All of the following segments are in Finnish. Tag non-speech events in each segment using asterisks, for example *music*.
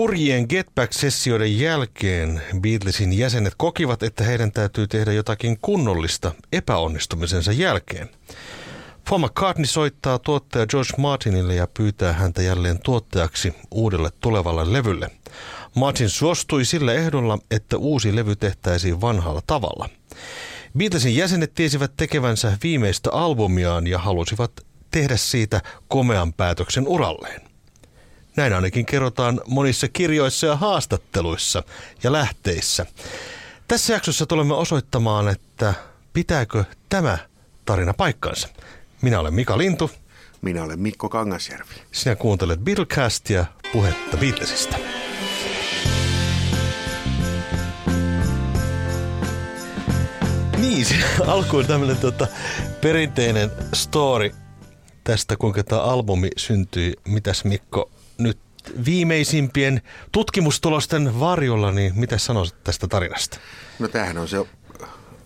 Kurjien Get Back-sessioiden jälkeen Beatlesin jäsenet kokivat, että heidän täytyy tehdä jotakin kunnollista epäonnistumisensa jälkeen. Paul McCartney soittaa tuottaja George Martinille ja pyytää häntä jälleen tuottajaksi uudelle tulevalle levylle. Martin suostui sillä ehdolla, että uusi levy tehtäisiin vanhalla tavalla. Beatlesin jäsenet tiesivät tekevänsä viimeistä albumiaan ja halusivat tehdä siitä komean päätöksen uralleen. Näin ainakin kerrotaan monissa kirjoissa ja haastatteluissa ja lähteissä. Tässä jaksossa tulemme osoittamaan, että pitääkö tämä tarina paikkansa. Minä olen Mika Lintu. Minä olen Mikko Kangasjärvi. Sinä kuuntelet Beatlecastia, puhetta Beatlesista. Niin, *laughs* alkuun tämmöinen tota, perinteinen story tästä, kuinka tämä albumi syntyi. Mitäs Mikko nyt viimeisimpien tutkimustulosten varjolla, niin mitä sanoisit tästä tarinasta? No tämähän on se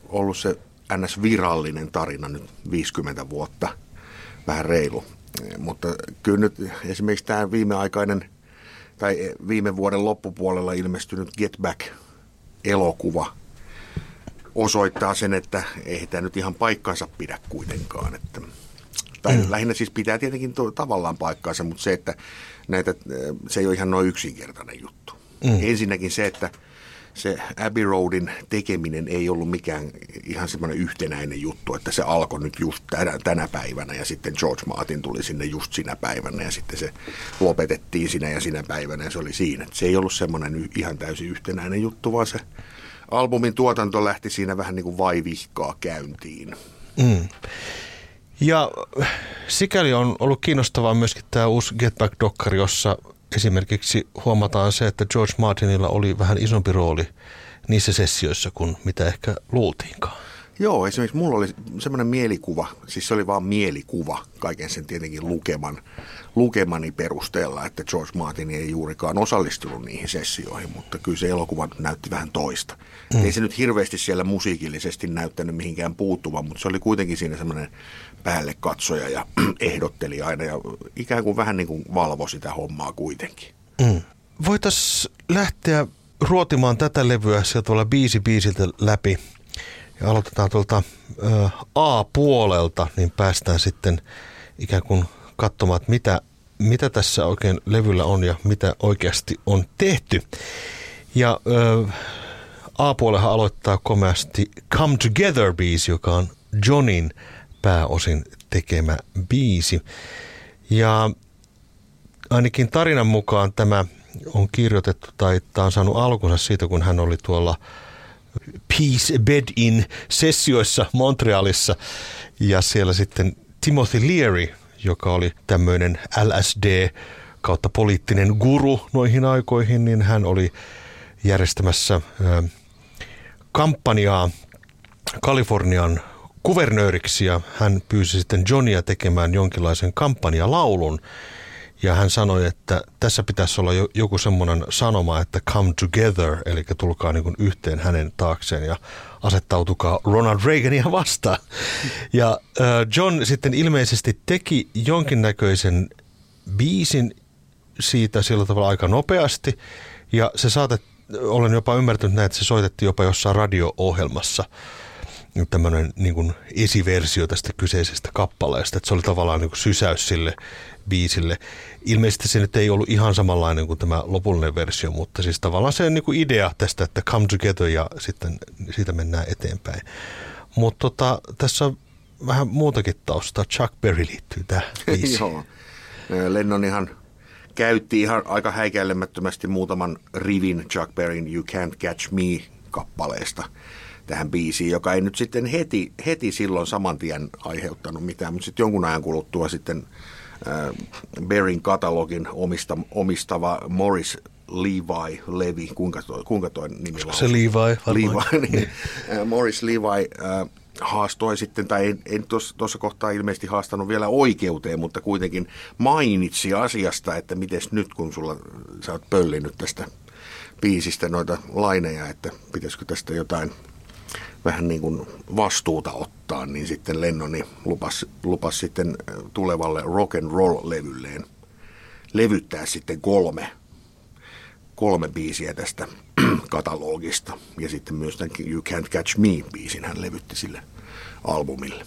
ollut se NS-virallinen tarina nyt 50 vuotta, vähän reilu. Mutta kyllä nyt esimerkiksi tämä viimeaikainen tai viime vuoden loppupuolella ilmestynyt Get Back-elokuva osoittaa sen, että ei tämä nyt ihan paikkansa pidä kuitenkaan. Että, tai mm. lähinnä siis pitää tietenkin to, tavallaan paikkaansa, mutta se, että näitä, se ei ole ihan noin yksinkertainen juttu. Mm. Ensinnäkin se, että se Abbey Roadin tekeminen ei ollut mikään ihan semmoinen yhtenäinen juttu, että se alkoi nyt just tänä, tänä päivänä ja sitten George Martin tuli sinne just sinä päivänä ja sitten se lopetettiin sinä ja sinä päivänä ja se oli siinä. Se ei ollut semmoinen ihan täysin yhtenäinen juttu, vaan se albumin tuotanto lähti siinä vähän niin kuin vaivihkaa käyntiin. Mm. Ja sikäli on ollut kiinnostavaa myöskin tämä uusi Get Back-dokkari, jossa esimerkiksi huomataan se, että George Martinilla oli vähän isompi rooli niissä sessioissa kuin mitä ehkä luultiinkaan. Joo, esimerkiksi mulla oli semmoinen mielikuva, siis se oli vaan mielikuva kaiken sen tietenkin lukeman, lukemani perusteella, että George Martin ei juurikaan osallistunut niihin sessioihin, mutta kyllä se elokuva näytti vähän toista. Mm. Ei se nyt hirveästi siellä musiikillisesti näyttänyt mihinkään puuttuvan, mutta se oli kuitenkin siinä semmoinen päälle katsoja ja *clears throat* ehdotteli aina ja ikään kuin vähän niin kuin valvo sitä hommaa kuitenkin. Mm. Voitaisiin lähteä ruotimaan tätä levyä sieltä tuolla biisi biisiltä läpi ja aloitetaan tuolta ö, A-puolelta, niin päästään sitten ikään kuin katsomaan, että mitä, mitä tässä oikein levyllä on ja mitä oikeasti on tehty. Ja ö, A-puolehan aloittaa komeasti Come Together-biisi, joka on Johnin pääosin tekemä biisi. Ja ainakin tarinan mukaan tämä on kirjoitettu tai tämä on saanut alkunsa siitä, kun hän oli tuolla Peace Bed In sessioissa Montrealissa ja siellä sitten Timothy Leary, joka oli tämmöinen LSD kautta poliittinen guru noihin aikoihin, niin hän oli järjestämässä kampanjaa Kalifornian kuvernööriksi ja hän pyysi sitten Johnia tekemään jonkinlaisen kampanjalaulun. Ja hän sanoi, että tässä pitäisi olla joku semmoinen sanoma, että come together, eli tulkaa niin kuin yhteen hänen taakseen ja asettautukaa Ronald Reagania vastaan. *laughs* Ja John sitten ilmeisesti teki jonkinnäköisen biisin siitä sillä tavalla aika nopeasti. Ja se saatet, olen jopa ymmärtänyt näin, että se soitettiin jopa jossain radio-ohjelmassa – tämmöinen niin kuin esiversio tästä kyseisestä kappaleesta, että se oli tavallaan niin kuin sysäys sille biisille. Ilmeisesti se nyt ei ollut ihan samanlainen kuin tämä lopullinen versio, mutta siis tavallaan se niin kuin idea tästä, että come together ja sitten siitä mennään eteenpäin. Mutta tota, tässä on vähän muutakin taustaa. Chuck Berry liittyy tähän *laughs* biisiin. Joo. Lennon ihan käytti ihan aika häikäilemättömästi muutaman rivin Chuck Berryn You Can't Catch Me kappaleesta tähän biisiin, joka ei nyt sitten heti, heti silloin saman tien aiheuttanut mitään, mutta sitten jonkun ajan kuluttua sitten äh, Berin katalogin omista, omistava Morris Levi, Levi, kuinka toi, kuinka toi nimi on? Se Levi Levi, *laughs* niin, äh, Morris Levi äh, haastoi sitten, tai ei, ei tuossa kohtaa ilmeisesti haastanut vielä oikeuteen, mutta kuitenkin mainitsi asiasta, että miten nyt kun sulla, sä oot pöllinyt tästä biisistä noita laineja, että pitäisikö tästä jotain vähän niin kuin vastuuta ottaa, niin sitten Lennoni lupasi, lupasi sitten tulevalle rock and roll levylleen levyttää sitten kolme kolme biisiä tästä *clears throat* katalogista. Ja sitten myös tämän You Can't Catch Me-biisin hän levytti sille albumille.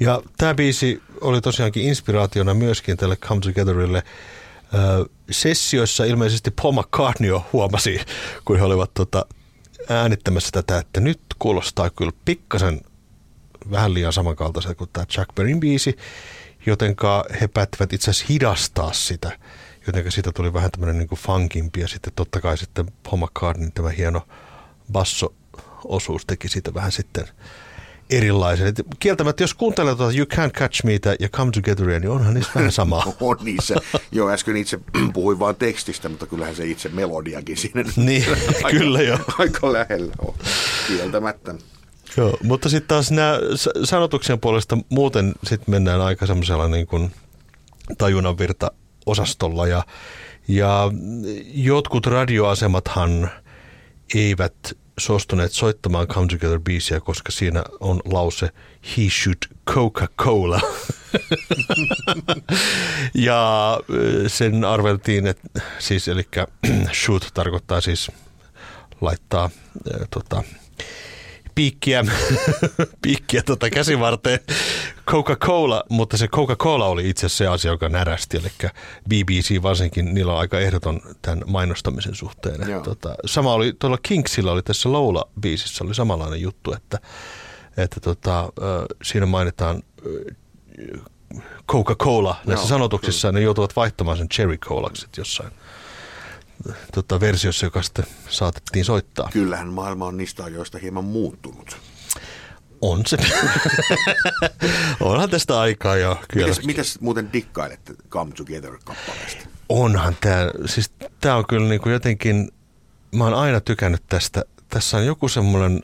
Ja tämä biisi oli tosiaankin inspiraationa myöskin tälle Come Togetherille. Sessioissa ilmeisesti Paul McCartney jo huomasi, kun he olivat tota, äänittämässä tätä, että nyt kuulostaa kyllä pikkasen vähän liian samankaltaiselta kuin tämä Jack Berryn biisi, jotenka he päättivät itse asiassa hidastaa sitä, jotenka siitä tuli vähän tämmöinen niin funkimpi ja sitten totta kai sitten Paul McCartney, tämä hieno basso-osuus teki siitä vähän sitten erilaisen. Et kieltämättä, jos kuuntelee tuota You Can't Catch Me ja Come Together, *laughs* niin onhan niissä vähän sama. on niissä. Joo, äsken itse *clears throat* puhuin vain tekstistä, mutta kyllähän se itse melodiakin siinä niin, *laughs* aika, *laughs* kyllä jo. Aika lähellä on, kieltämättä. Joo, mutta sitten taas nämä sanotuksen puolesta muuten sitten mennään aika semmoisella niin kuin tajunnanvirta osastolla ja, ja jotkut radioasemathan eivät suostuneet soittamaan Come Together biisiä, koska siinä on lause He should Coca-Cola. *laughs* ja sen arveltiin, että siis eli *clears throat* shoot tarkoittaa siis laittaa äh, tota, piikkiä, *laughs* piikkiä tota käsivarteen Coca-Cola, mutta se Coca-Cola oli itse asiassa se asia, joka närästi, eli BBC varsinkin, niillä on aika ehdoton tämän mainostamisen suhteen. Tota, sama oli tuolla Kingsilla, oli tässä Loula-biisissä, oli samanlainen juttu, että, että tota, siinä mainitaan Coca-Cola näissä Joo, sanotuksissa, kyllä. ne joutuvat vaihtamaan sen Cherry Colaksi jossain tota, versiossa, joka sitten saatettiin soittaa. Kyllähän maailma on niistä ajoista hieman muuttunut. On se. *laughs* Onhan tästä aikaa jo. Kyllä. Mitäs, mitäs muuten dikkailette Come Together-kappaleesta? Onhan tämä, siis tämä on kyllä niin kuin jotenkin, mä oon aina tykännyt tästä. Tässä on joku semmoinen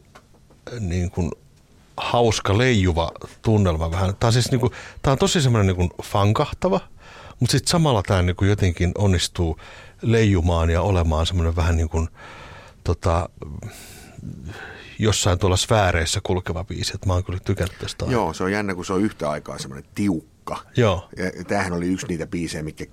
niin kuin hauska, leijuva tunnelma vähän. Tämä on, siis niin kuin, tämä on tosi semmoinen niin kuin fankahtava, mutta sitten samalla tämä niin kuin jotenkin onnistuu leijumaan ja olemaan semmoinen vähän niin kuin, tota, jossain tuolla sfääreissä kulkeva biisi. Että mä oon kyllä tykännyt tästä. Joo, se on jännä, kun se on yhtä aikaa semmoinen tiukka. Joo. Ja tämähän oli yksi niitä biisejä, mitkä,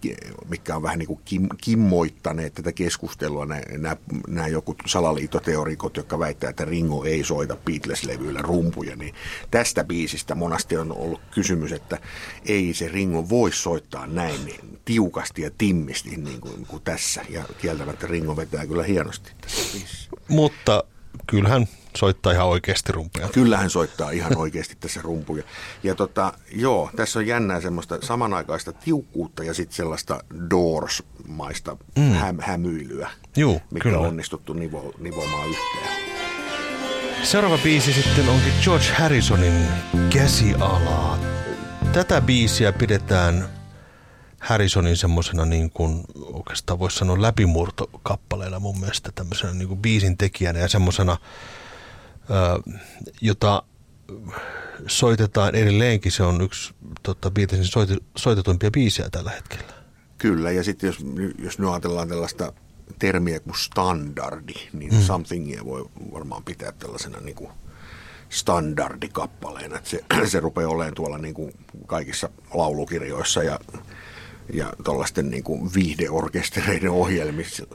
mitkä on vähän niin kuin kim, kimmoittaneet tätä keskustelua. Nämä, nämä joku salaliitoteorikot, jotka väittää, että Ringo ei soita Beatles-levyillä rumpuja, niin tästä biisistä monasti on ollut kysymys, että ei se Ringo voi soittaa näin niin tiukasti ja timmisti niin kuin, kuin tässä. Ja kieltämättä Ringo vetää kyllä hienosti tässä biisissä. Mutta kyllähän soittaa ihan oikeasti rumpuja. Kyllähän soittaa ihan oikeasti tässä rumpuja. Ja tota, joo, tässä on jännää semmoista samanaikaista tiukkuutta ja sitten sellaista Doors-maista mm. hä- hämyilyä, Juu, mikä kyllä. on onnistuttu nivo- nivomaan yhteen. Seuraava biisi sitten onkin George Harrisonin Käsialaa. Tätä biisiä pidetään Harrisonin semmoisena niin kuin, oikeastaan voisi sanoa läpimurtokappaleena mun mielestä tämmöisenä niin kuin biisin tekijänä ja semmoisena, jota soitetaan edelleenkin. Se on yksi tota, Beatlesin soitetuimpia biisejä tällä hetkellä. Kyllä, ja sitten jos, jos nyt ajatellaan tällaista termiä kuin standardi, niin mm. somethingia voi varmaan pitää tällaisena niin kuin standardikappaleena. Että se, *clears throat* se rupeaa olemaan tuolla niin kuin kaikissa laulukirjoissa ja ja tuollaisten niin kuin viihdeorkestereiden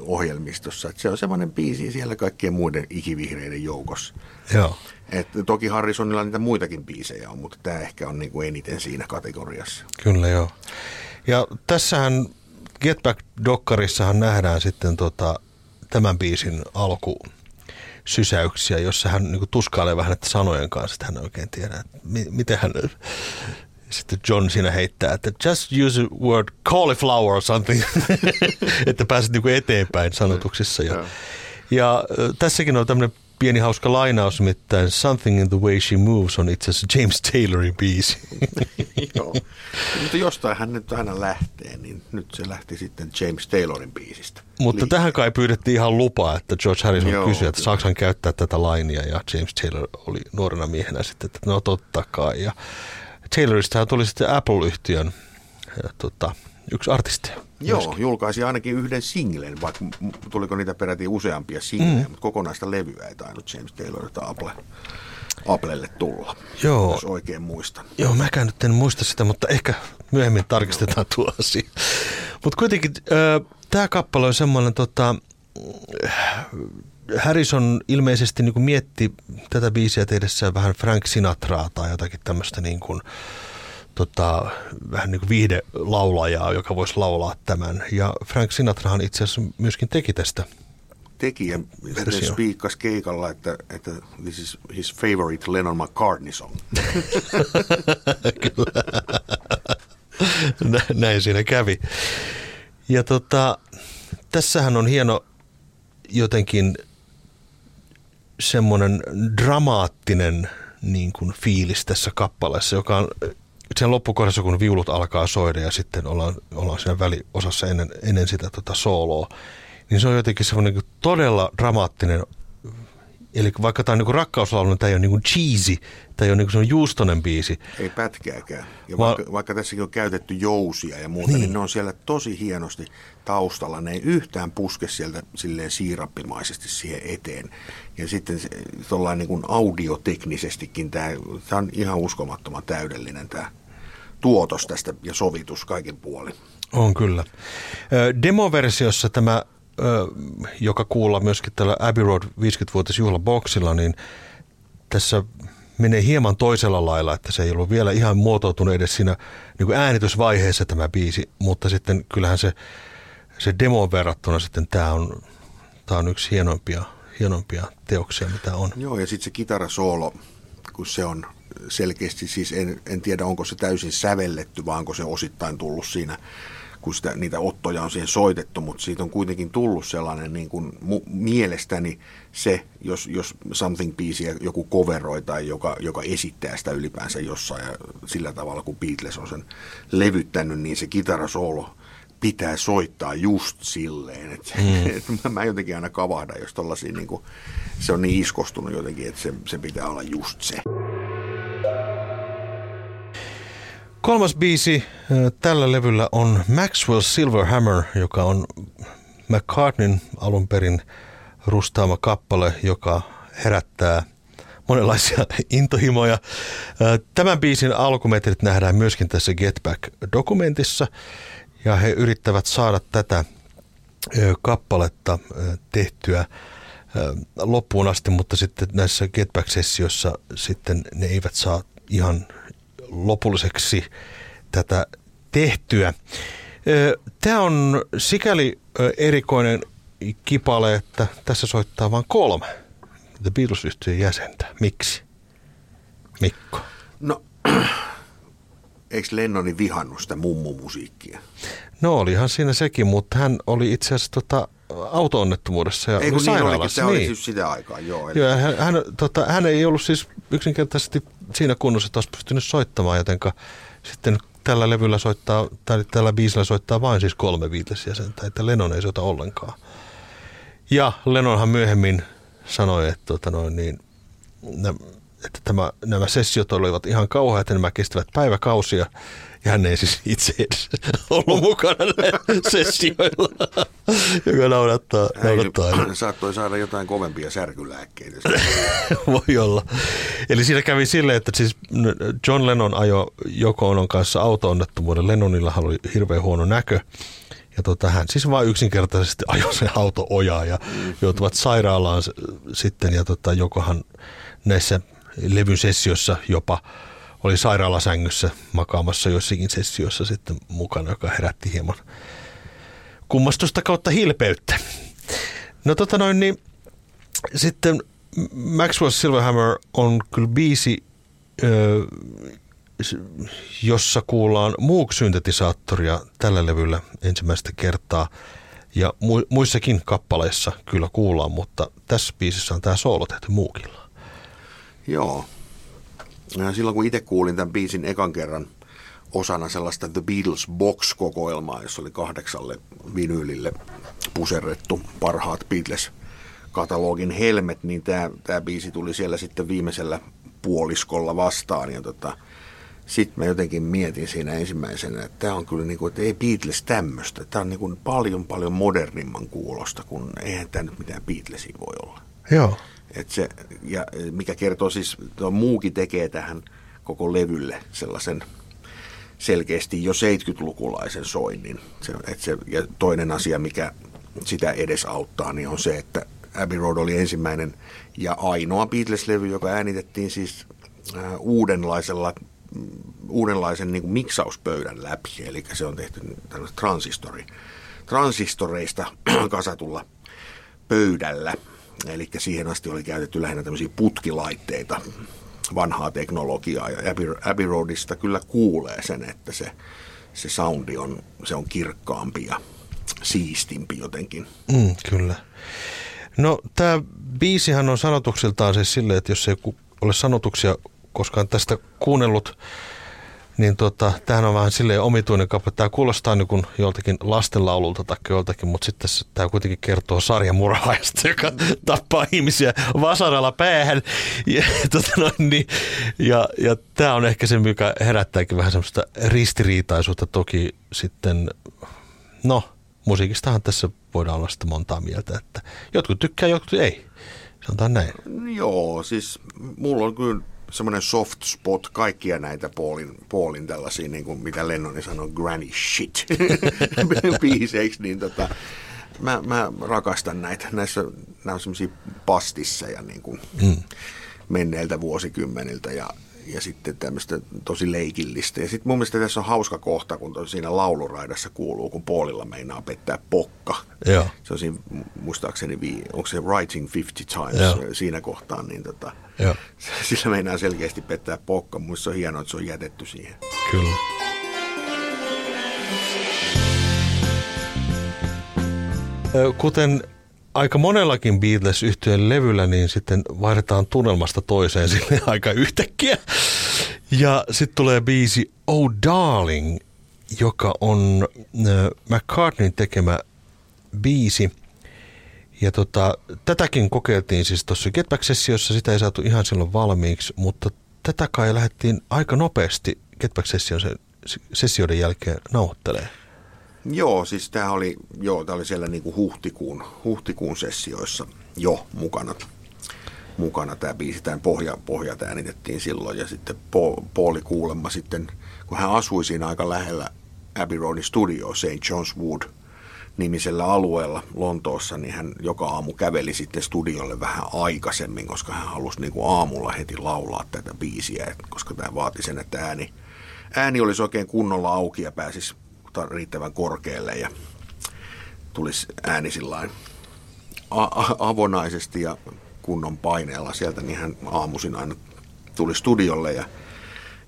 ohjelmistossa. Että se on semmoinen biisi siellä kaikkien muiden ikivihreiden joukossa. Joo. Et toki Harrisonilla niitä muitakin biisejä on, mutta tämä ehkä on niin kuin eniten siinä kategoriassa. Kyllä joo. Ja tässähän Get Back-dokkarissahan nähdään sitten tota, tämän biisin alku sysäyksiä, jossa hän niin tuskailee vähän että sanojen kanssa, että hän ei oikein tiedä, että miten hän sitten John siinä heittää, että just use the word cauliflower or something, *laughs* että pääset niinku eteenpäin sanotuksissa. Ja, ja tässäkin on tämmöinen pieni hauska lainaus, nimittäin Something in the way she moves on itse asiassa James Taylorin biisi. *laughs* Joo, mutta jostain hän nyt aina lähtee, niin nyt se lähti sitten James Taylorin biisistä. Mutta liikkeelle. tähän kai pyydettiin ihan lupaa, että George Harrison Joo, kysyi, että saako hän käyttää tätä lainia, ja James Taylor oli nuorena miehenä sitten, että no totta kai. Ja Taylorista tuli sitten Apple-yhtiön ja, tota, yksi artisti. Joo, myöskin. julkaisi ainakin yhden singlen, vaikka tuliko niitä peräti useampia singlejä, mm. mutta kokonaista levyä ei tainnut James Taylorilta Apple, Applelle tulla, Joo. jos oikein muistan. Joo, mäkään nyt en muista sitä, mutta ehkä myöhemmin tarkistetaan tuo asia. Mutta kuitenkin äh, tämä kappale on semmoinen, tota, Harrison ilmeisesti niin kuin mietti tätä biisiä tehdessään vähän Frank Sinatraa tai jotakin tämmöistä niin kuin, tota, vähän niin kuin viihdelaulajaa, joka voisi laulaa tämän. Ja Frank Sinatrahan itse asiassa myöskin teki tästä tekijä spiikkasi keikalla, että, että this is his favorite Lennon McCartney song. *laughs* Kyllä. Näin siinä kävi. Ja tota, tässähän on hieno jotenkin semmoinen dramaattinen niin kuin fiilis tässä kappaleessa, joka on sen loppukohdassa, kun viulut alkaa soida ja sitten ollaan, ollaan siinä väliosassa ennen, ennen sitä tota sooloa, niin se on jotenkin semmoinen niin todella dramaattinen Eli vaikka tämä on niin rakkauslaulu, niin tämä ei ole niin cheesy, tämä ei ole niin juustonen biisi. Ei pätkääkään. Ja Va- vaikka, vaikka tässäkin on käytetty jousia ja muuta, niin. niin ne on siellä tosi hienosti taustalla. Ne ei yhtään puske sieltä silleen siirappimaisesti siihen eteen. Ja sitten tuollain niin kuin audioteknisestikin tämä, tämä on ihan uskomattoman täydellinen tämä tuotos tästä ja sovitus kaiken puolin. On kyllä. Demoversiossa tämä joka kuulla myöskin tällä Abbey Road 50-vuotisjuhlaboksilla, niin tässä menee hieman toisella lailla, että se ei ollut vielä ihan muotoutunut edes siinä niin kuin äänitysvaiheessa tämä biisi, mutta sitten kyllähän se, se demoon verrattuna sitten tämä on, tämä on yksi hienoimpia, hienoimpia teoksia, mitä on. Joo, ja sitten se kitarasoolo, kun se on selkeästi, siis en, en tiedä onko se täysin sävelletty, vaan onko se osittain tullut siinä kun sitä, niitä ottoja on siihen soitettu, mutta siitä on kuitenkin tullut sellainen niin kuin mu, mielestäni se, jos, jos something-biisiä joku coveroi tai joka, joka esittää sitä ylipäänsä jossain ja sillä tavalla, kun Beatles on sen levyttänyt, niin se kitarasoolo pitää soittaa just silleen. Että mm. *laughs* et mä, mä jotenkin aina kavahdan, jos tollasia, niin kuin, se on niin iskostunut jotenkin, että se, se pitää olla just se. Kolmas biisi tällä levyllä on Maxwell Silverhammer, joka on McCartneyn alun perin rustaama kappale, joka herättää monenlaisia *laughs* intohimoja. Tämän biisin alkumetrit nähdään myöskin tässä Get Back-dokumentissa, ja he yrittävät saada tätä kappaletta tehtyä loppuun asti, mutta sitten näissä Get Back-sessioissa sitten ne eivät saa ihan lopulliseksi tätä tehtyä. Tämä on sikäli erikoinen kipale, että tässä soittaa vain kolme The beatles jäsentä. Miksi? Mikko. No, *clears throat* eikö Lennoni vihannut sitä mummumusiikkia? No olihan siinä sekin, mutta hän oli itse asiassa tota, auto-onnettomuudessa ja ei, kun niin olikin, se niin. oli siis sitä aikaa, joo. Eli... joo hän, hän, tota, hän ei ollut siis yksinkertaisesti siinä kunnossa, että olisi pystynyt soittamaan, jotenka sitten tällä levyllä soittaa, tai tällä biisillä soittaa vain siis kolme jäsentä, että Lennon ei soita ollenkaan. Ja Lennonhan myöhemmin sanoi, että, tota noin, niin, että tämä, nämä sessiot olivat ihan kauheat ja nämä kestävät päiväkausia. Ja hän ei siis itse edes *laughs* ollut mukana *laughs* sessioilla, *laughs* joka naurattaa. naurattaa hän *clears throat* saattoi saada jotain kovempia särkylääkkeitä. Voi olla. Eli siinä kävi silleen, että siis John Lennon ajo Joko Onon kanssa auto-onnettomuuden. Lennonilla oli hirveän huono näkö. Ja tota, hän siis vain yksinkertaisesti ajoi se auto ojaa ja mm. joutuvat sairaalaan sitten. Ja tota, Jokohan näissä levyn sessiossa jopa oli sairaalasängyssä makaamassa joissakin sessioissa sitten mukana, joka herätti hieman kummastusta kautta hilpeyttä. No tota noin, niin sitten Maxwell Silverhammer on kyllä biisi, jossa kuullaan Moog-syntetisaattoria tällä levyllä ensimmäistä kertaa. Ja muissakin kappaleissa kyllä kuullaan, mutta tässä biisissä on tämä soolo tehty Moogilla. Joo, silloin kun itse kuulin tämän biisin ekan kerran osana sellaista The Beatles Box-kokoelmaa, jossa oli kahdeksalle vinyylille puserrettu parhaat Beatles-katalogin helmet, niin tämä, tämä biisi tuli siellä sitten viimeisellä puoliskolla vastaan. Ja tota, sitten mä jotenkin mietin siinä ensimmäisenä, että tämä on kyllä niin kuin, että ei Beatles tämmöistä. Tämä on niin kuin paljon paljon modernimman kuulosta, kun eihän tämä nyt mitään Beatlesia voi olla. Joo. Et se, ja mikä kertoo siis, tuo muukin tekee tähän koko levylle sellaisen selkeästi jo 70-lukulaisen soinnin. Se, et se, ja toinen asia, mikä sitä edesauttaa, niin on se, että Abbey Road oli ensimmäinen ja ainoa Beatles-levy, joka äänitettiin siis uudenlaisella uudenlaisen niin kuin miksauspöydän läpi, eli se on tehty transistori, transistoreista *clears throat* kasatulla pöydällä, eli siihen asti oli käytetty lähinnä tämmöisiä putkilaitteita, vanhaa teknologiaa, ja Abbey, Roadista kyllä kuulee sen, että se, se soundi on, se on kirkkaampi ja siistimpi jotenkin. Mm, kyllä. No tämä biisihän on sanotuksiltaan siis silleen, että jos ei ole sanotuksia koskaan tästä kuunnellut, niin tota, tämähän on vähän silleen omituinen kappale. Tämä kuulostaa niin kuin joltakin lastenlaululta tai joltakin, mutta sitten tämä kuitenkin kertoo sarjamurhaajasta, *laughs* joka tappaa ihmisiä vasaralla päähän. Ja, *laughs* tota noin, niin, ja, ja tämä on ehkä se, mikä herättääkin vähän semmoista ristiriitaisuutta. Toki sitten, no, musiikistahan tässä voidaan olla sitten montaa mieltä, että jotkut tykkää, jotkut ei. Sanotaan näin. Joo, siis mulla on kyllä semmoinen soft spot kaikkia näitä Paulin, Paulin tällaisia, niin kuin mitä Lennoni sanoi, granny shit *laughs* biiseiksi, niin tota, mä, mä, rakastan näitä. Näissä, nämä on semmoisia pastisseja niin kuin mm. menneiltä vuosikymmeniltä ja ja sitten tämmöistä tosi leikillistä. Ja sitten mun mielestä tässä on hauska kohta, kun siinä lauluraidassa kuuluu, kun puolilla meinaa pettää pokka. Joo. Se on siinä, muistaakseni, onko se Writing 50 Times Joo. siinä kohtaa, niin tota, Joo. *laughs* sillä meinaa selkeästi pettää pokka. Muista on hienoa, että se on jätetty siihen. Kyllä. Kuten aika monellakin beatles yhtyeen levyllä, niin sitten vaihdetaan tunnelmasta toiseen *laughs* sille aika yhtäkkiä. Ja sitten tulee biisi Oh Darling, joka on äh, McCartneyn tekemä biisi. Ja tota, tätäkin kokeiltiin siis tuossa Getback-sessiossa, sitä ei saatu ihan silloin valmiiksi, mutta tätä kai lähdettiin aika nopeasti Getback-sessioiden jälkeen nauhoittelemaan. Joo, siis tämä oli, joo, tämä oli siellä niin kuin huhtikuun, huhtikuun sessioissa jo mukana, mukana tämä biisi, tämän pohja, pohjat äänitettiin silloin ja sitten Pauli kuulemma sitten, kun hän asui siinä aika lähellä Abbey Roadin studio St. John's Wood nimisellä alueella Lontoossa, niin hän joka aamu käveli sitten studiolle vähän aikaisemmin, koska hän halusi niin kuin aamulla heti laulaa tätä biisiä, koska tämä vaati sen, että ääni, ääni olisi oikein kunnolla auki ja pääsisi riittävän korkealle ja tulisi ääni sillain avonaisesti ja kunnon paineella sieltä, niin hän aamuisin aina tuli studiolle ja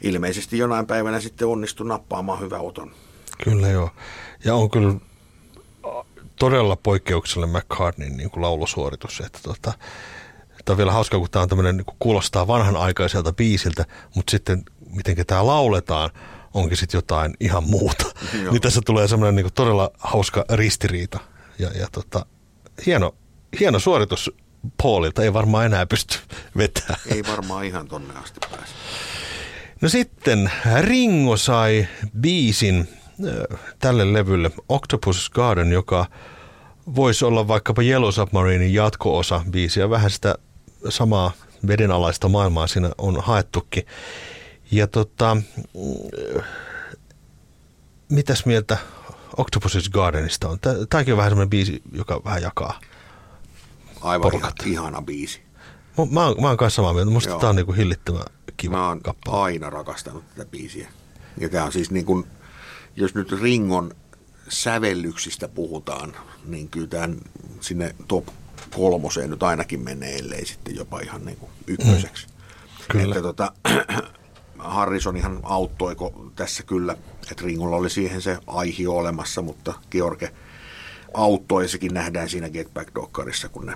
ilmeisesti jonain päivänä sitten onnistui nappaamaan hyvä oton. Kyllä joo. Ja on kyllä todella poikkeuksellinen McCartneyn niin kuin laulusuoritus. Että tota, tämä on vielä hauska, kun tämä on tämmöinen, niin kuulostaa vanhanaikaiselta biisiltä, mutta sitten miten tämä lauletaan – onkin sitten jotain ihan muuta. *laughs* Joo. Niin tässä tulee semmoinen niin todella hauska ristiriita. Ja, ja tota, hieno, hieno suoritus Paulilta, ei varmaan enää pysty *laughs* vetämään. Ei varmaan ihan tonne asti pääse. No sitten Ringo sai biisin äh, tälle levylle Octopus Garden, joka voisi olla vaikkapa Yellow Submarinein jatko-osa biisiä. Vähän sitä samaa vedenalaista maailmaa siinä on haettukin. Ja tota, mitäs mieltä Octopus's Gardenista on? Tämäkin on vähän semmoinen biisi, joka vähän jakaa Aivan porukat. ihana biisi. Mä, mä, oon, mä oon kanssa samaa mieltä. Musta Joo. tää on niinku hillittömän kiva Mä oon kappale. aina rakastanut tätä biisiä. Ja tää on siis niin kuin, jos nyt Ringon sävellyksistä puhutaan, niin kyllä tämän sinne top kolmoseen nyt ainakin menee, ellei sitten jopa ihan niin kuin ykköseksi. Mm. Kyllä. Että tota, Harrison ihan auttoiko tässä kyllä, että Ringolla oli siihen se aihi olemassa, mutta George auttoi ja sekin nähdään siinä Get Back Dockarissa, kun ne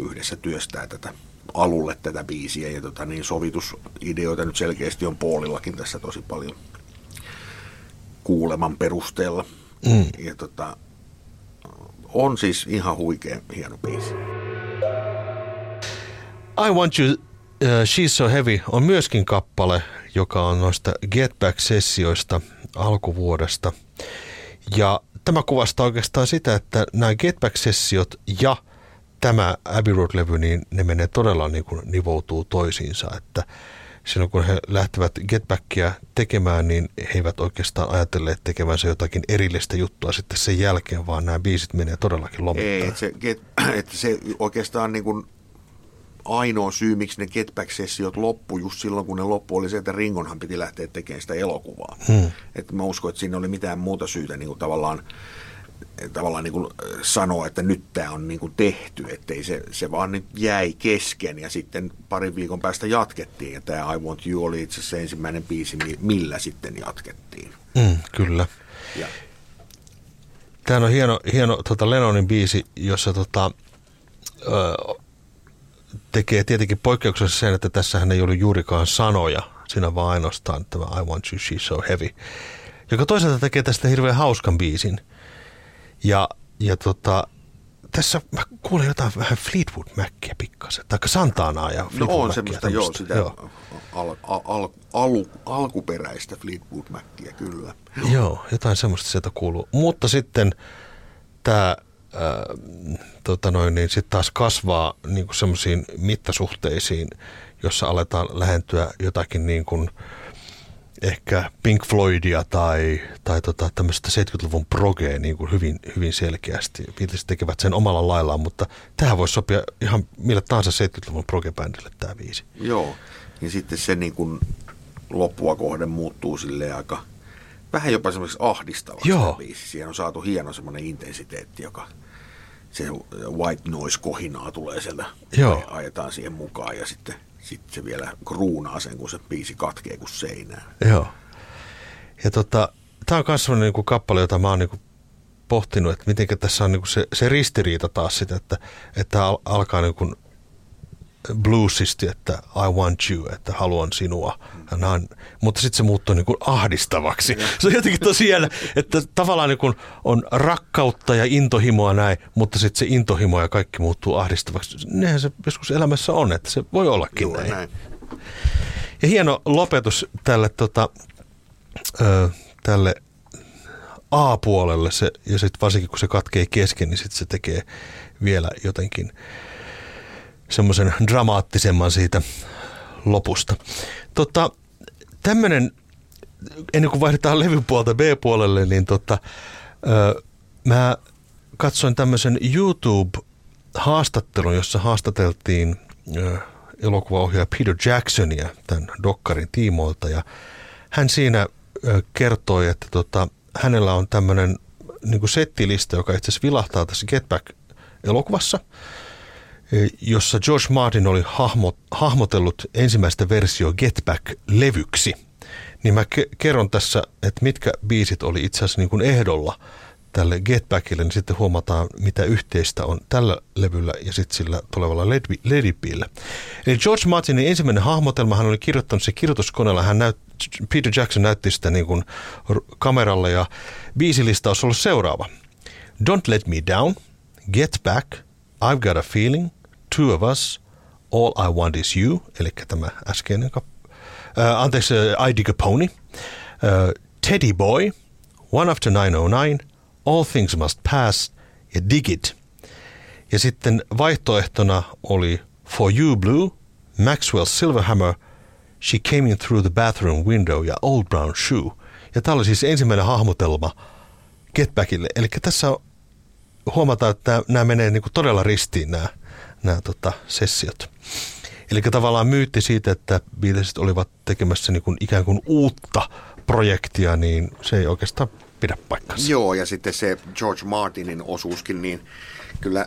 yhdessä työstää tätä alulle tätä biisiä ja tota, niin sovitusideoita nyt selkeästi on puolillakin tässä tosi paljon kuuleman perusteella. Mm. Ja tota, on siis ihan huikea hieno biisi. I Want You, uh, She's So Heavy on myöskin kappale, joka on noista Get Back-sessioista alkuvuodesta. Ja tämä kuvastaa oikeastaan sitä, että nämä Get Back-sessiot ja tämä Abbey Road-levy, niin ne menee todella niin kuin nivoutuu toisiinsa, että silloin kun he lähtevät Getbackia tekemään, niin he eivät oikeastaan ajatelleet tekevänsä jotakin erillistä juttua sitten sen jälkeen, vaan nämä biisit menee todellakin lomittain. Ei, että se, get, *clears throat* että se oikeastaan niin kuin ainoa syy, miksi ne Getback-sessiot loppu just silloin, kun ne loppu, oli se, että Ringonhan piti lähteä tekemään sitä elokuvaa. Hmm. Että mä uskon, että siinä oli mitään muuta syytä niin kuin tavallaan tavallaan niin kuin sanoa, että nyt tämä on niin kuin tehty, ettei se, se vaan nyt jäi kesken ja sitten parin viikon päästä jatkettiin ja tämä I Want You oli itse asiassa ensimmäinen biisi, millä sitten jatkettiin. Mm, kyllä. Ja. Tämä on hieno, hieno tota Lennonin biisi, jossa tota, ö, tekee tietenkin poikkeuksessa sen, että tässähän ei ollut juurikaan sanoja, siinä vaan ainoastaan tämä I Want You, She's So Heavy, joka toisaalta tekee tästä hirveän hauskan biisin – ja, ja tota, tässä mä kuulen jotain vähän Fleetwood Mackia pikkasen, tai Santanaa ja no Fleetwood No on semmoista, joo, sitä joo. Al, al, al, al, alkuperäistä Fleetwood Mackia, kyllä. Joo. joo, jotain semmoista sieltä kuuluu. Mutta sitten tämä tota noin, niin sitten taas kasvaa niin semmoisiin mittasuhteisiin, jossa aletaan lähentyä jotakin niin kuin – ehkä Pink Floydia tai, tai tota, tämmöistä 70-luvun progea niin kuin hyvin, hyvin selkeästi. Beatles tekevät sen omalla laillaan, mutta tähän voisi sopia ihan millä tahansa 70-luvun proge-bändille tämä viisi. Joo, ja sitten se niin kuin loppua kohden muuttuu sille aika vähän jopa semmoiseksi ahdistavaksi Joo. biisi. Siihen on saatu hieno semmoinen intensiteetti, joka se white noise kohinaa tulee sieltä, Joo. ajetaan siihen mukaan ja sitten sitten se vielä kruunaa sen, kun se biisi katkee kuin seinään. Joo. Ja tota, tämä on myös sellainen niin kappale, jota mä oon niin pohtinut, että miten tässä on niin se, se ristiriita taas sitä, että, että alkaa niin kuin bluesisti, että I want you, että haluan sinua. Näin. Mutta sitten se muuttuu niin kuin ahdistavaksi. Se on jotenkin tosiaan, että tavallaan niin kuin on rakkautta ja intohimoa näin, mutta sitten se intohimo ja kaikki muuttuu ahdistavaksi. Nehän se joskus elämässä on, että se voi ollakin Juuri näin. näin. Ja hieno lopetus tälle, tota, ö, tälle A-puolelle, se, ja sitten varsinkin kun se katkee kesken, niin sitten se tekee vielä jotenkin semmoisen dramaattisemman siitä lopusta. Tota, tämmöinen, ennen kuin vaihdetaan *laughs* levypuolta B-puolelle, niin tota, ö, mä katsoin tämmöisen YouTube-haastattelun, jossa haastateltiin ö, elokuvaohjaaja Peter Jacksonia tämän Dokkarin tiimoilta ja hän siinä ö, kertoi, että tota, hänellä on tämmöinen niin settilista, joka itse asiassa vilahtaa tässä Get Back-elokuvassa – Eh, jossa George Martin oli hahmo, hahmotellut ensimmäistä versio Get Back-levyksi. Niin mä ke- kerron tässä, että mitkä biisit oli itse asiassa niin kuin ehdolla tälle Get Backille, niin sitten huomataan, mitä yhteistä on tällä levyllä ja sitten sillä tulevalla Ledipillä. Eli George Martinin ensimmäinen hahmotelma, hän oli kirjoittanut se kirjoituskoneella, hän näyt, Peter Jackson näytti sitä niin kuin kameralla ja biisilistaus ollut seuraava. Don't Let Me Down, Get Back, I've Got a Feeling, Two of Us, All I Want Is You, eli tämä äskeinen kap... Uh, anteeksi, uh, I Dig a Pony, uh, Teddy Boy, One After 909, All Things Must Pass ja Dig It. Ja sitten vaihtoehtona oli For You Blue, Maxwell Silverhammer, She Came In Through the Bathroom Window ja Old Brown Shoe. Ja tämä oli siis ensimmäinen hahmotelma Get Backille. Eli tässä huomataan, että nämä menee niin todella ristiin nämä nämä tota, sessiot. Eli tavallaan myytti siitä, että Beatlesit olivat tekemässä niin kuin ikään kuin uutta projektia, niin se ei oikeastaan pidä paikkansa. Joo, ja sitten se George Martinin osuuskin, niin kyllä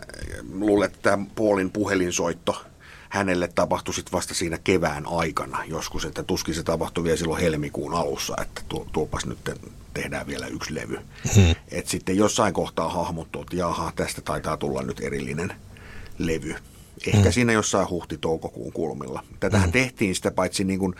luulen, että tämä Paulin puhelinsoitto hänelle tapahtui sitten vasta siinä kevään aikana joskus, että tuskin se tapahtui vielä silloin helmikuun alussa, että tuopas nyt tehdään vielä yksi levy. Hmm. Että sitten jossain kohtaa hahmottu, että jaha, tästä taitaa tulla nyt erillinen – levy. Ehkä mm. siinä jossain huhti-toukokuun kulmilla. Tätähän mm. tehtiin sitä paitsi niin kuin,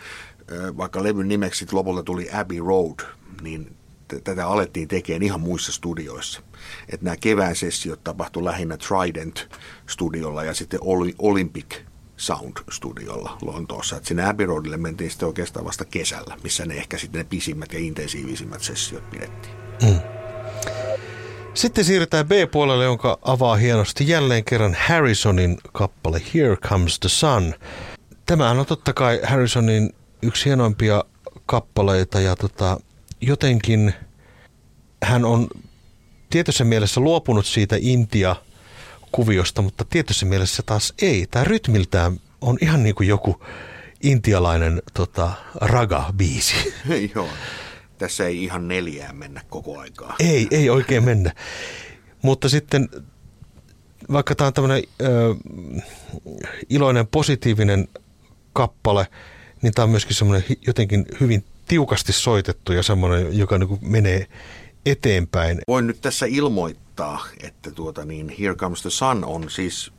vaikka levyn nimeksi lopulta tuli Abbey Road, niin tätä alettiin tekemään ihan muissa studioissa. Että nämä kevään sessiot tapahtui lähinnä Trident-studiolla ja sitten Olympic Sound-studiolla Lontoossa. Että sinne Abbey Roadille mentiin sitten oikeastaan vasta kesällä, missä ne ehkä sitten ne pisimmät ja intensiivisimmät sessiot pidettiin. Mm. Sitten siirrytään B-puolelle, jonka avaa hienosti jälleen kerran Harrisonin kappale Here Comes the Sun. Tämähän on totta kai Harrisonin yksi hienoimpia kappaleita ja tota, jotenkin hän on tietyssä mielessä luopunut siitä Intia-kuviosta, mutta tietyssä mielessä taas ei. Tämä rytmiltään on ihan niin kuin joku intialainen tota, raga-biisi. Joo. Tässä ei ihan neljään mennä koko aikaa. Ei, ei oikein mennä. Mutta sitten vaikka tämä on tämmöinen ö, iloinen, positiivinen kappale, niin tämä on myöskin semmoinen jotenkin hyvin tiukasti soitettu ja semmoinen, joka niin menee eteenpäin. Voin nyt tässä ilmoittaa, että tuota niin, Here Comes the Sun on siis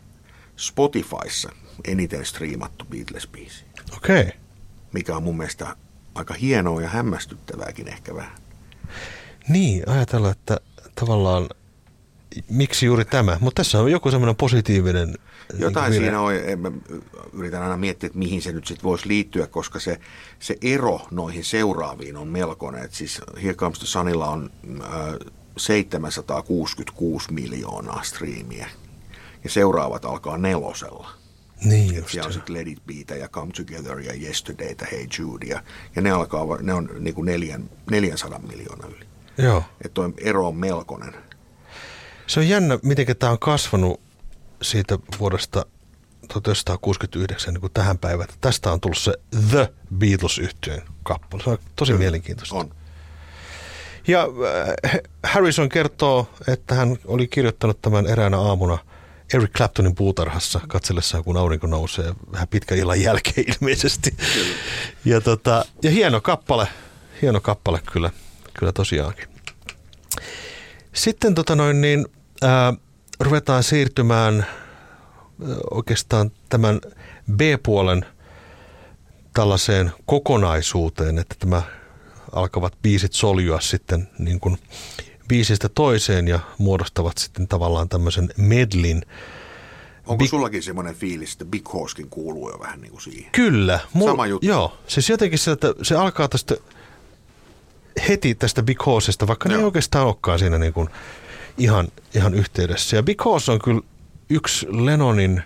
Spotifyssa eniten striimattu Beatles-biisi. Okei. Okay. Mikä on mun mielestä aika hienoa ja hämmästyttävääkin ehkä vähän. Niin, ajatella, että tavallaan miksi juuri tämä, mutta tässä on joku semmoinen positiivinen jotain niin siinä on, mä yritän aina miettiä, että mihin se nyt sitten voisi liittyä, koska se, se ero noihin seuraaviin on melkoinen. Et siis Here Comes the Sunilla on äh, 766 miljoonaa striimiä ja seuraavat alkaa nelosella. Niin just ja on sitten Let It Beitä ja Come Together ja Yesterdaytä, Hey Jude ja, ja ne, alkaa, ne on niin kuin neljän, 400 miljoonaa yli. Joo. Että ero on melkoinen. Se on jännä, miten tämä on kasvanut siitä vuodesta 1969 niin kuin tähän päivään. Tästä on tullut se The beatles yhtyeen kappale. Se on tosi Kyllä, mielenkiintoista. On. Ja äh, Harrison kertoo, että hän oli kirjoittanut tämän eräänä aamuna Eric Claptonin puutarhassa katsellessaan, kun aurinko nousee vähän pitkän illan jälkeen ilmeisesti. Ja, tota, ja hieno kappale, hieno kappale kyllä, kyllä tosiaankin. Sitten tota noin, niin, ää, ruvetaan siirtymään oikeastaan tämän B-puolen tällaiseen kokonaisuuteen, että tämä alkavat biisit soljua sitten niin kuin biisistä toiseen ja muodostavat sitten tavallaan tämmöisen medlin. Onko Big... sullakin semmoinen fiilis, että Big Horsekin kuuluu jo vähän niin kuin siihen? Kyllä. Mul... Sama juttu. Joo, siis jotenkin se, että se alkaa tästä heti tästä Big Horsesta, vaikka Joo. ne ei oikeastaan olekaan siinä niin kuin ihan, ihan yhteydessä. Ja Because on kyllä yksi Lennonin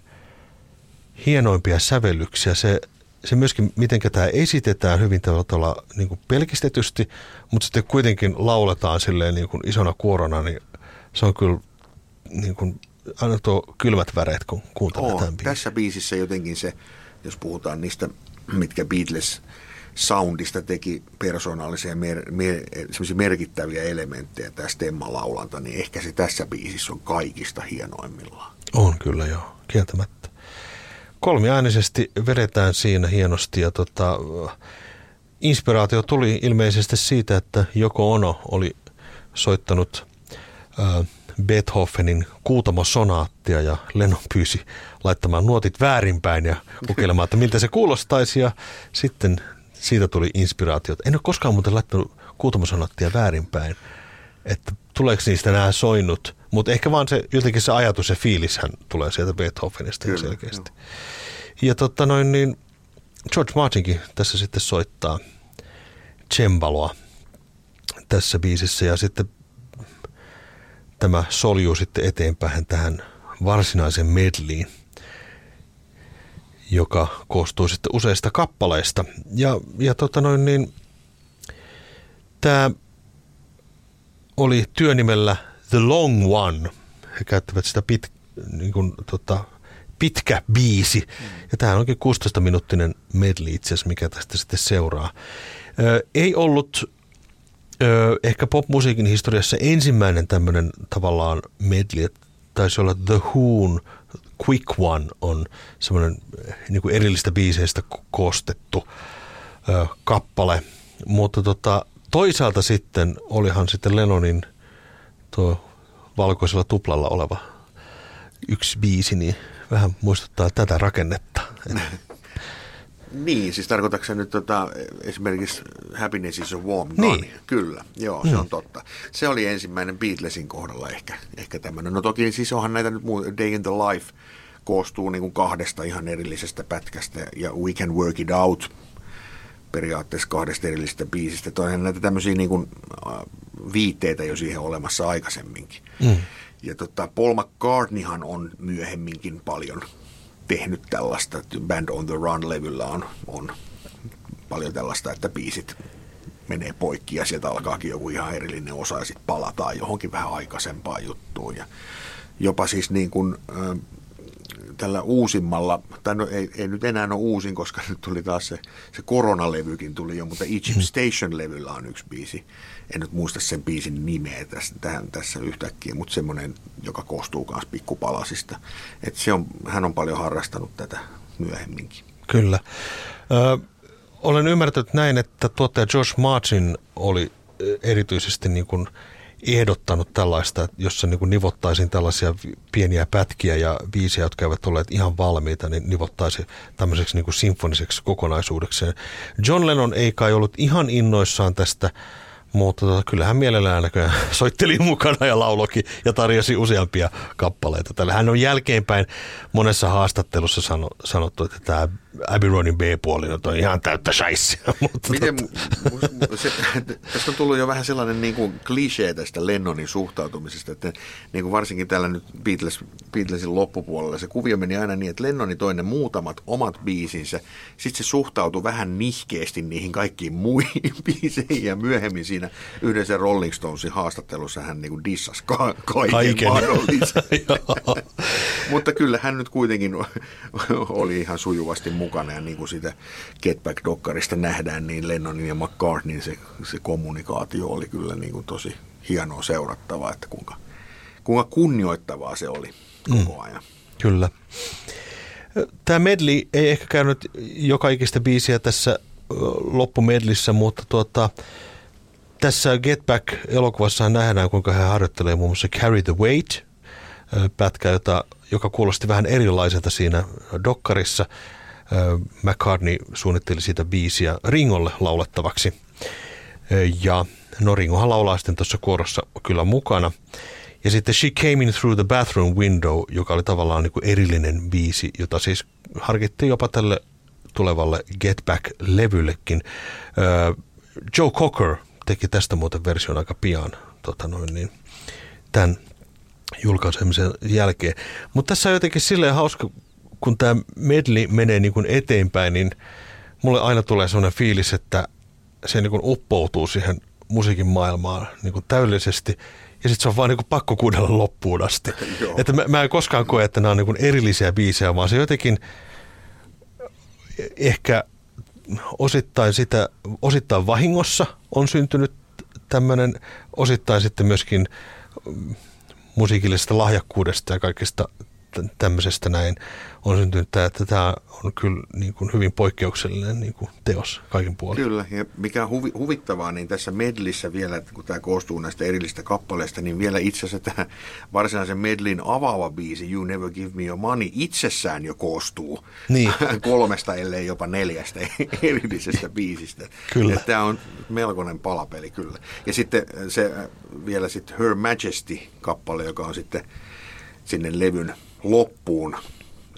hienoimpia sävellyksiä. Se, se myöskin, miten tämä esitetään hyvin tavalla niin kuin pelkistetysti, mutta sitten kuitenkin lauletaan silleen niin kuin isona kuorona, niin se on kyllä niin kuin, aina tuo kylmät väreet, kun kuuntelee tämän biisin. Tässä biisissä jotenkin se, jos puhutaan niistä, mitkä Beatles – soundista teki persoonallisia mer, mer, merkittäviä elementtejä tämä laulanta, niin ehkä se tässä biisissä on kaikista hienoimmillaan. On kyllä joo, kieltämättä. Kolmiäänisesti vedetään siinä hienosti ja tota, inspiraatio tuli ilmeisesti siitä, että Joko Ono oli soittanut äh, Beethovenin kuutamosonaattia ja Lennon pyysi laittamaan nuotit väärinpäin ja kokeilemaan, että miltä se kuulostaisi ja sitten siitä tuli inspiraatiot. En ole koskaan muuten laittanut kuutamosanattia väärinpäin, että tuleeko niistä nämä soinut, mutta ehkä vaan se, jotenkin se ajatus ja fiilishän tulee sieltä Beethovenista Kyllä, selkeästi. Jo. Ja totta noin, niin George Martinkin tässä sitten soittaa cembaloa tässä biisissä ja sitten tämä soljuu sitten eteenpäin tähän varsinaisen medliin joka koostuu sitten useista kappaleista. Ja, ja tota noin niin, tämä oli työnimellä The Long One. He käyttävät sitä pit, niin kuin, tota, pitkä biisi. Ja tämä onkin 16-minuuttinen medley itse asiassa, mikä tästä sitten seuraa. Ö, ei ollut ö, ehkä popmusiikin historiassa ensimmäinen tämmöinen tavallaan medley, taisi olla The Who'n Quick One on semmoinen niin kuin erillistä biiseistä koostettu ö, kappale. Mutta tota, toisaalta sitten olihan sitten Lennonin tuo valkoisella tuplalla oleva yksi biisi, niin vähän muistuttaa tätä rakennetta. *laughs* Niin, siis tarkoitatko nyt tota, esimerkiksi Happiness is a Warm Gun? Niin. Kyllä, joo, se mm. on totta. Se oli ensimmäinen Beatlesin kohdalla ehkä, ehkä tämmöinen. No toki siis onhan näitä nyt muu, Day in the Life koostuu niin kuin kahdesta ihan erillisestä pätkästä ja We Can Work It Out periaatteessa kahdesta erillisestä biisistä. Toihan näitä tämmöisiä niin kuin, viitteitä jo siihen olemassa aikaisemminkin. Mm. Ja tota, Paul McCartneyhan on myöhemminkin paljon tehnyt tällaista. Band on the Run-levyllä on, on paljon tällaista, että biisit menee poikki ja sieltä alkaakin joku ihan erillinen osa ja sitten palataan johonkin vähän aikaisempaan juttuun. Ja jopa siis niin kuin, äh, tällä uusimmalla, tai no ei, ei nyt enää ole uusin, koska nyt tuli taas se, se koronalevykin tuli jo, mutta Egypt hmm. Station-levyllä on yksi biisi. En nyt muista sen biisin nimeä tässä, tähän, tässä yhtäkkiä, mutta semmoinen, joka koostuu myös pikkupalasista. Et se on, hän on paljon harrastanut tätä myöhemminkin. Kyllä. Ö, olen ymmärtänyt näin, että tuottaja Josh Martin oli erityisesti niin kuin ehdottanut tällaista, jossa niin kuin nivottaisiin tällaisia pieniä pätkiä ja biisejä, jotka eivät olleet ihan valmiita, niin nivottaisi tämmöiseksi niin kuin sinfoniseksi kokonaisuudekseen. John Lennon ei kai ollut ihan innoissaan tästä mutta tota, kyllähän mielellään näköjään *laughs* soitteli mukana ja lauloki ja tarjosi useampia kappaleita. Tällä hän on jälkeenpäin monessa haastattelussa sano, sanottu, että tämä Abbey Roadin B-puoli on ihan täyttä shaissia. *laughs* Mutta Miten, tota... se, tästä on tullut jo vähän sellainen niin kuin klisee tästä Lennonin suhtautumisesta, että niin kuin varsinkin tällä nyt Beatles, Beatlesin loppupuolella se kuvio meni aina niin, että Lennoni toi ne muutamat omat biisinsä, sitten se suhtautui vähän nihkeästi niihin kaikkiin muihin *laughs* biiseihin ja myöhemmin siinä yhdessä Rolling Stonesin haastattelussa hän niin kuin dissasi ka- kaiken, kaiken. mahdollisen. *laughs* Mutta kyllä hän nyt kuitenkin oli ihan sujuvasti mukana mukana. Ja niin kuin sitä Get Back-dokkarista nähdään, niin Lennonin ja McCartneyn se, se kommunikaatio oli kyllä niin kuin tosi hienoa seurattavaa, että kuinka, kuinka kunnioittavaa se oli koko mm. ajan. Mm, kyllä. Tämä medley ei ehkä käynyt joka ikistä biisiä tässä loppumedlissä, mutta tuota, tässä Get Back-elokuvassa nähdään, kuinka hän harjoittelee muun muassa Carry the Weight, pätkä, jota, joka kuulosti vähän erilaiselta siinä dokkarissa. McCartney suunnitteli siitä biisiä Ringolle laulettavaksi. Ja no Ringohan laulaa sitten tuossa kuorossa kyllä mukana. Ja sitten She Came In Through the Bathroom Window, joka oli tavallaan niin kuin erillinen biisi, jota siis harkittiin jopa tälle tulevalle Get Back-levyllekin. Joe Cocker teki tästä muuten version aika pian tota noin niin, tämän julkaisemisen jälkeen. Mutta tässä on jotenkin silleen hauska, kun tämä medli menee niin kuin eteenpäin, niin mulle aina tulee sellainen fiilis, että se niin kuin uppoutuu siihen musiikin maailmaan niin kuin täydellisesti. Ja sitten se on vaan niin kuin pakko kuunnella loppuun asti. *laughs* että mä, mä en koskaan koe, että nämä on niin kuin erillisiä biisejä, vaan se jotenkin ehkä osittain sitä, osittain vahingossa on syntynyt tämmöinen, osittain sitten myöskin musiikillisesta lahjakkuudesta ja kaikista tämmöisestä näin on syntynyt tämä, että tämä on kyllä niin kuin hyvin poikkeuksellinen niin kuin teos kaiken puolin. Kyllä, ja mikä on huvi, huvittavaa, niin tässä medlissä vielä, kun tämä koostuu näistä erillistä kappaleista, niin vielä itse asiassa tämä varsinaisen medlin avaava biisi You Never Give Me Your Money itsessään jo koostuu niin. *laughs* kolmesta, ellei jopa neljästä *laughs* erillisestä biisistä. Kyllä. Ja tämä on melkoinen palapeli kyllä. Ja sitten se vielä sitten Her Majesty-kappale, joka on sitten sinne levyn loppuun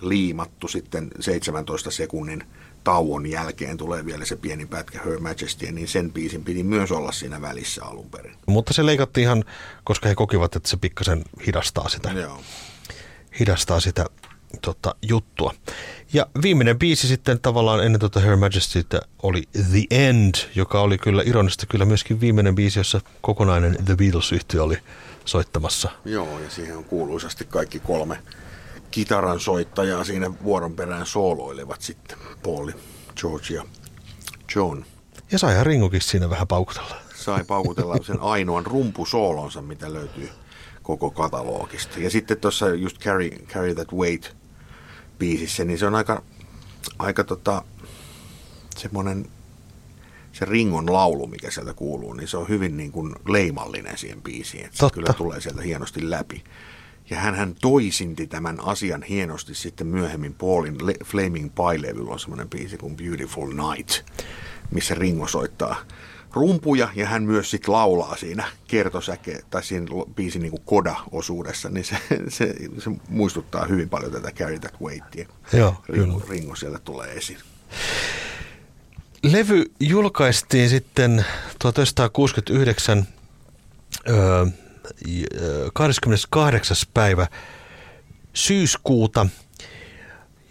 liimattu sitten 17 sekunnin tauon jälkeen tulee vielä se pieni pätkä Her Majesty, niin sen biisin piti myös olla siinä välissä alun perin. Mutta se leikattiin ihan, koska he kokivat, että se pikkasen hidastaa sitä, Joo. hidastaa sitä tota, juttua. Ja viimeinen biisi sitten tavallaan ennen tuota Her Majesty oli The End, joka oli kyllä ironista kyllä myöskin viimeinen biisi, jossa kokonainen The Beatles-yhtiö oli soittamassa. Joo, ja siihen on kuuluisasti kaikki kolme kitaran soittajaa siinä vuoron perään sooloilevat sitten, Pauli, George ja John. Ja saihan Ringokin siinä vähän paukutella. Sai paukutella *laughs* sen ainoan rumpusoolonsa, mitä löytyy koko katalogista. Ja sitten tuossa just Carry, Carry That Weight biisissä, niin se on aika, aika tota, semmoinen se Ringon laulu, mikä sieltä kuuluu, niin se on hyvin niin kuin leimallinen siihen biisiin. Että se kyllä tulee sieltä hienosti läpi. Ja hän, hän toisinti tämän asian hienosti sitten myöhemmin Paulin Le- Flaming Pie-levyllä on semmoinen biisi kuin Beautiful Night, missä Ringo soittaa rumpuja ja hän myös sitten laulaa siinä kertosäke tai siinä biisin niin koda-osuudessa, niin se, *laughs* se, se, muistuttaa hyvin paljon tätä Carry That Weightia. Joo, Ringo, Ringo sieltä tulee esiin. Levy julkaistiin sitten 1969 öö, 28. päivä syyskuuta.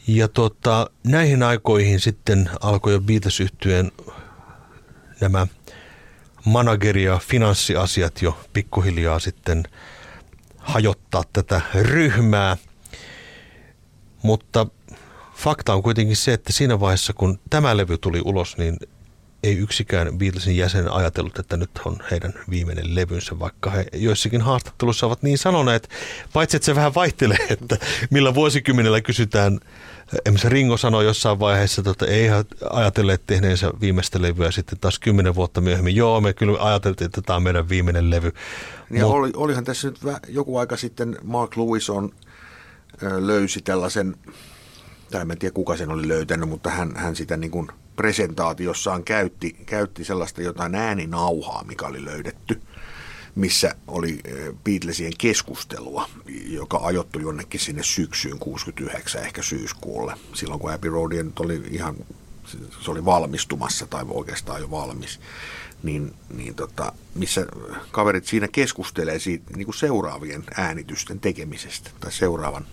Ja tota, näihin aikoihin sitten alkoi jo beatles nämä manageri- ja finanssiasiat jo pikkuhiljaa sitten hajottaa tätä ryhmää. Mutta fakta on kuitenkin se, että siinä vaiheessa kun tämä levy tuli ulos, niin ei yksikään Beatlesin jäsen ajatellut, että nyt on heidän viimeinen levynsä, vaikka he joissakin haastattelussa ovat niin sanoneet, paitsi että se vähän vaihtelee, *laughs* että millä vuosikymmenellä kysytään, esimerkiksi Ringo sanoi jossain vaiheessa, että ei ajatelleet tehneensä viimeistä levyä, sitten taas kymmenen vuotta myöhemmin, joo, me kyllä ajateltiin, että tämä on meidän viimeinen levy. Ja Mut, oli, olihan tässä nyt joku aika sitten Mark Lewis on löysi tällaisen, tai en tiedä kuka sen oli löytänyt, mutta hän, hän sitä niin kuin presentaatiossaan käytti, käytti sellaista jotain ääninauhaa, mikä oli löydetty, missä oli Beatlesien keskustelua, joka ajoittui jonnekin sinne syksyyn 69, ehkä syyskuulle, silloin kun Abbey Road nyt oli ihan, se oli valmistumassa tai oikeastaan jo valmis, niin, niin tota, missä kaverit siinä keskustelee siitä, niin kuin seuraavien äänitysten tekemisestä tai seuraavan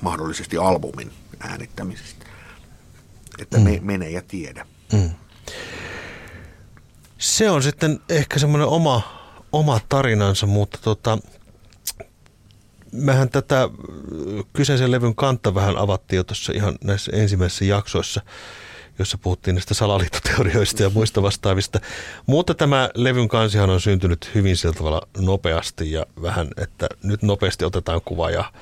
mahdollisesti albumin äänittämisestä. Että mm. me, mene ja tiedä. Mm. Se on sitten ehkä semmoinen oma, oma tarinansa, mutta tota, mehän tätä kyseisen levyn kantta vähän avattiin jo tuossa ihan näissä ensimmäisissä jaksoissa, jossa puhuttiin näistä salaliittoteorioista ja muista vastaavista. Mutta tämä levyn kansihan on syntynyt hyvin sillä tavalla nopeasti ja vähän, että nyt nopeasti otetaan kuva ja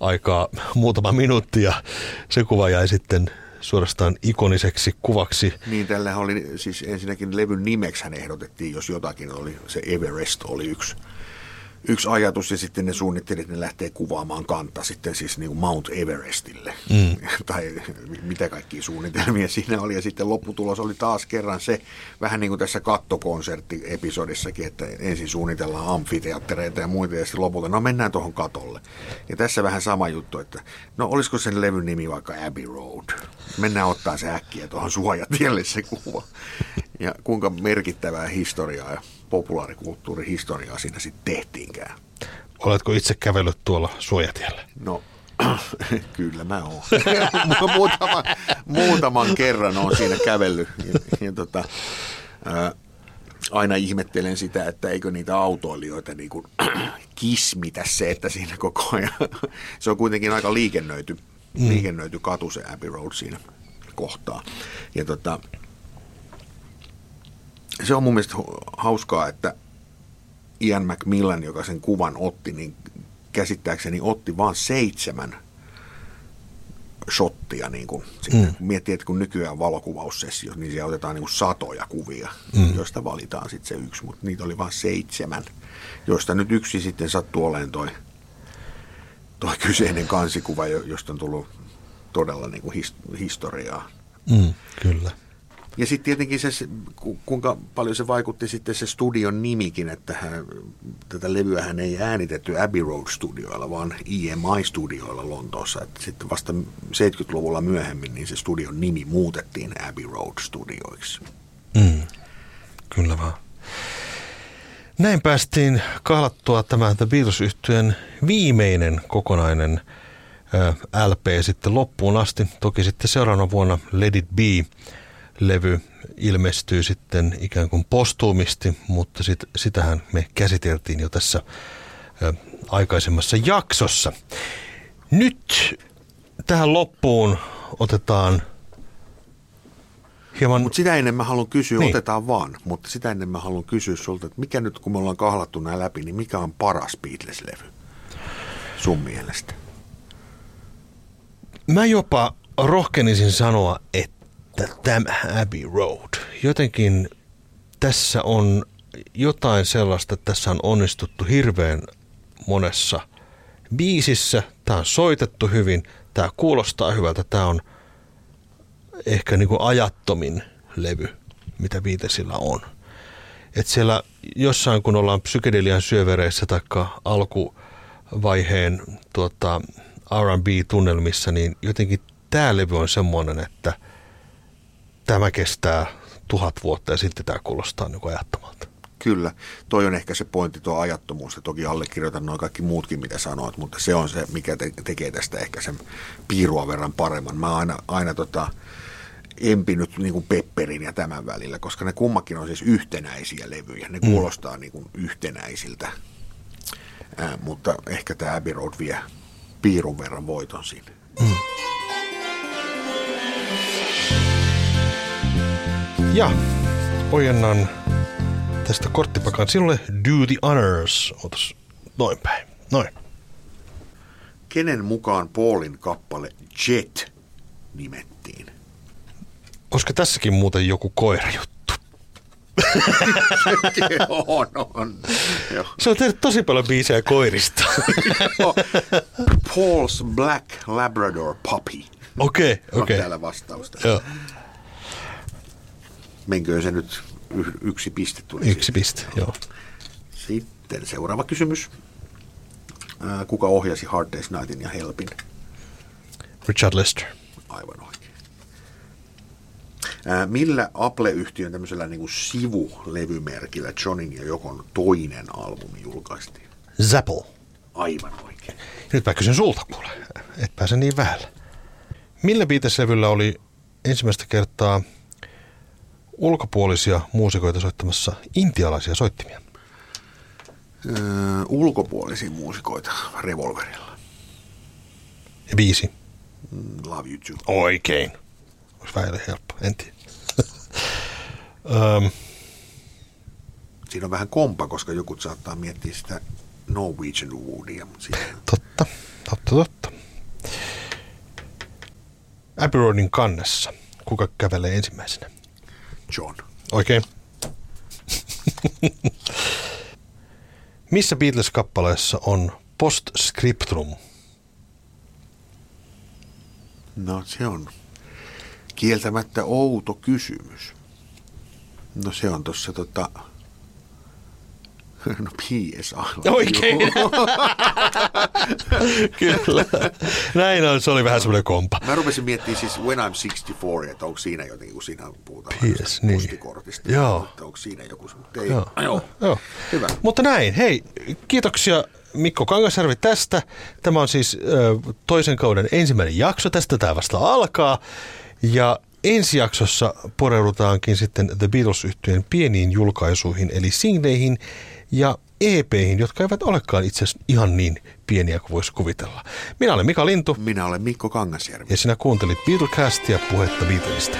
aikaa muutama minuutti ja se kuva jäi sitten suorastaan ikoniseksi kuvaksi. Niin, tällä oli siis ensinnäkin levyn nimeksi hän ehdotettiin, jos jotakin oli, se Everest oli yksi yksi ajatus ja sitten ne suunnittelijat, ne lähtee kuvaamaan kanta sitten siis niin kuin Mount Everestille. Mm. *laughs* tai mitä kaikkia suunnitelmia siinä oli. Ja sitten lopputulos oli taas kerran se, vähän niin kuin tässä kattokonsertti-episodissakin, että ensin suunnitellaan amfiteattereita ja muita ja sitten lopulta, no mennään tuohon katolle. Ja tässä vähän sama juttu, että no olisiko sen levyn nimi vaikka Abbey Road. Mennään ottaa se äkkiä tuohon suojatielle se kuva. Ja kuinka merkittävää historiaa populaarikulttuurihistoriaa siinä sitten tehtiinkään. Oletko itse kävellyt tuolla suojatiellä? No *clears throat* kyllä mä oon. *laughs* muutaman, muutaman kerran on siinä kävellyt. Ja, ja tota, ää, aina ihmettelen sitä, että eikö niitä autoilijoita *clears throat* niin kuin, kismitä se, että siinä koko ajan. se on kuitenkin aika liikennöity, mm. liikennöity katu se Abbey Road siinä kohtaa. Ja tota, se on mun mielestä hauskaa, että Ian McMillan, joka sen kuvan otti, niin käsittääkseni otti vain seitsemän shottia. Niin kuin, mm. Miettii, että kun nykyään valokuvaussessio, niin siellä otetaan niin kuin satoja kuvia, mm. joista valitaan sitten se yksi, mutta niitä oli vain seitsemän, joista nyt yksi sitten sattuu olemaan toi, toi kyseinen kansikuva, josta on tullut todella niin kuin historiaa. Mm, kyllä. Ja sitten tietenkin se, kuinka paljon se vaikutti sitten se studion nimikin, että hän, tätä levyä hän ei äänitetty Abbey Road-studioilla, vaan EMI-studioilla Lontoossa. Että sitten vasta 70-luvulla myöhemmin niin se studion nimi muutettiin Abbey Road-studioiksi. Mm, kyllä vaan. Näin päästiin kahlattua tämä The beatles viimeinen kokonainen LP sitten loppuun asti. Toki sitten seuraavana vuonna Let It Be levy ilmestyy sitten ikään kuin postuumisti, mutta sit, sitähän me käsiteltiin jo tässä ö, aikaisemmassa jaksossa. Nyt tähän loppuun otetaan hieman... Mutta sitä ennen mä haluan kysyä, niin. otetaan vaan, mutta sitä ennen mä haluan kysyä sulta, että mikä nyt kun me ollaan kahlattu nämä läpi, niin mikä on paras Beatles-levy sun mielestä? Mä jopa rohkenisin sanoa, että että tämä Abbey Road, jotenkin tässä on jotain sellaista, että tässä on onnistuttu hirveän monessa biisissä. Tämä on soitettu hyvin, tämä kuulostaa hyvältä, tämä on ehkä niin kuin ajattomin levy, mitä Beatlesilla on. Et siellä jossain, kun ollaan psykedelian syövereissä tai alkuvaiheen tuota, R&B-tunnelmissa, niin jotenkin tämä levy on semmoinen, että – tämä kestää tuhat vuotta ja silti tämä kuulostaa niin ajattomalta. Kyllä, toi on ehkä se pointti, tuo ajattomuus, ja toki allekirjoitan noin kaikki muutkin, mitä sanoit, mutta se on se, mikä te- tekee tästä ehkä sen piirua verran paremman. Mä aina, aina tota, empinyt niin kuin Pepperin ja tämän välillä, koska ne kummakin on siis yhtenäisiä levyjä. Ne kuulostaa niin kuin yhtenäisiltä, Ää, mutta ehkä tämä Abbey Road vie piirun verran voiton siinä. Ja ojennan tästä korttipakan sinulle Do the Honors. Otas noin päin. Noin. Kenen mukaan Paulin kappale Jet nimettiin? Koska tässäkin muuten joku koirajuttu. *laughs* on, on. Joo. Se on tehnyt tosi paljon biisejä koirista. *laughs* Paul's Black Labrador Puppy. Okei, On okei. täällä vastausta. Joo, Menköön se nyt yksi piste tuli yksi siitä. piste, joo. Sitten seuraava kysymys. Ää, Kuka ohjasi Hard Day's Nightin ja Helpin? Richard Lester. Aivan oikein. Ää, Millä Apple-yhtiön tämmöisellä niin kuin sivulevymerkillä Johnin ja Jokon toinen albumi julkaistiin? Zapple. Aivan oikein. Nyt mä kysyn sulta kuule, et pääse niin vähällä. Millä Beatles-levyllä oli ensimmäistä kertaa ulkopuolisia muusikoita soittamassa intialaisia soittimia? Öö, ulkopuolisia muusikoita Revolverilla. Ja biisi. Mm, Love You Too. Oikein. Olisi vähän helppo, en tiedä. *laughs* Öm, Siinä on vähän kompa, koska joku saattaa miettiä sitä Norwegian Woodia, mutta siinä totta, totta, totta. Abbey Roadin kannessa. Kuka kävelee ensimmäisenä? John. Oikein. Missä Beatles-kappaleessa on postscriptum? No se on kieltämättä outo kysymys. No se on tuossa tota... No P.S. Oikein. *laughs* Kyllä. Näin on, se oli vähän semmoinen kompa. Mä rupesin miettimään siis When I'm 64, että onko siinä jotenkin, kun siinä puhutaan P.S., niin. postikortista. Joo. Että onko siinä joku, mutta ei. Joo. Joo. Joo. Hyvä. Mutta näin, hei, kiitoksia Mikko Kangasjärvi tästä. Tämä on siis ö, toisen kauden ensimmäinen jakso, tästä tämä vasta alkaa. Ja ensi jaksossa poreudutaankin sitten The beatles yhtyeen pieniin julkaisuihin, eli singleihin ja EPihin, jotka eivät olekaan itse asiassa ihan niin pieniä kuin voisi kuvitella. Minä olen Mika Lintu Minä olen Mikko Kangasjärvi. ja sinä kuuntelit Beatlecastia puhetta Beatlesista.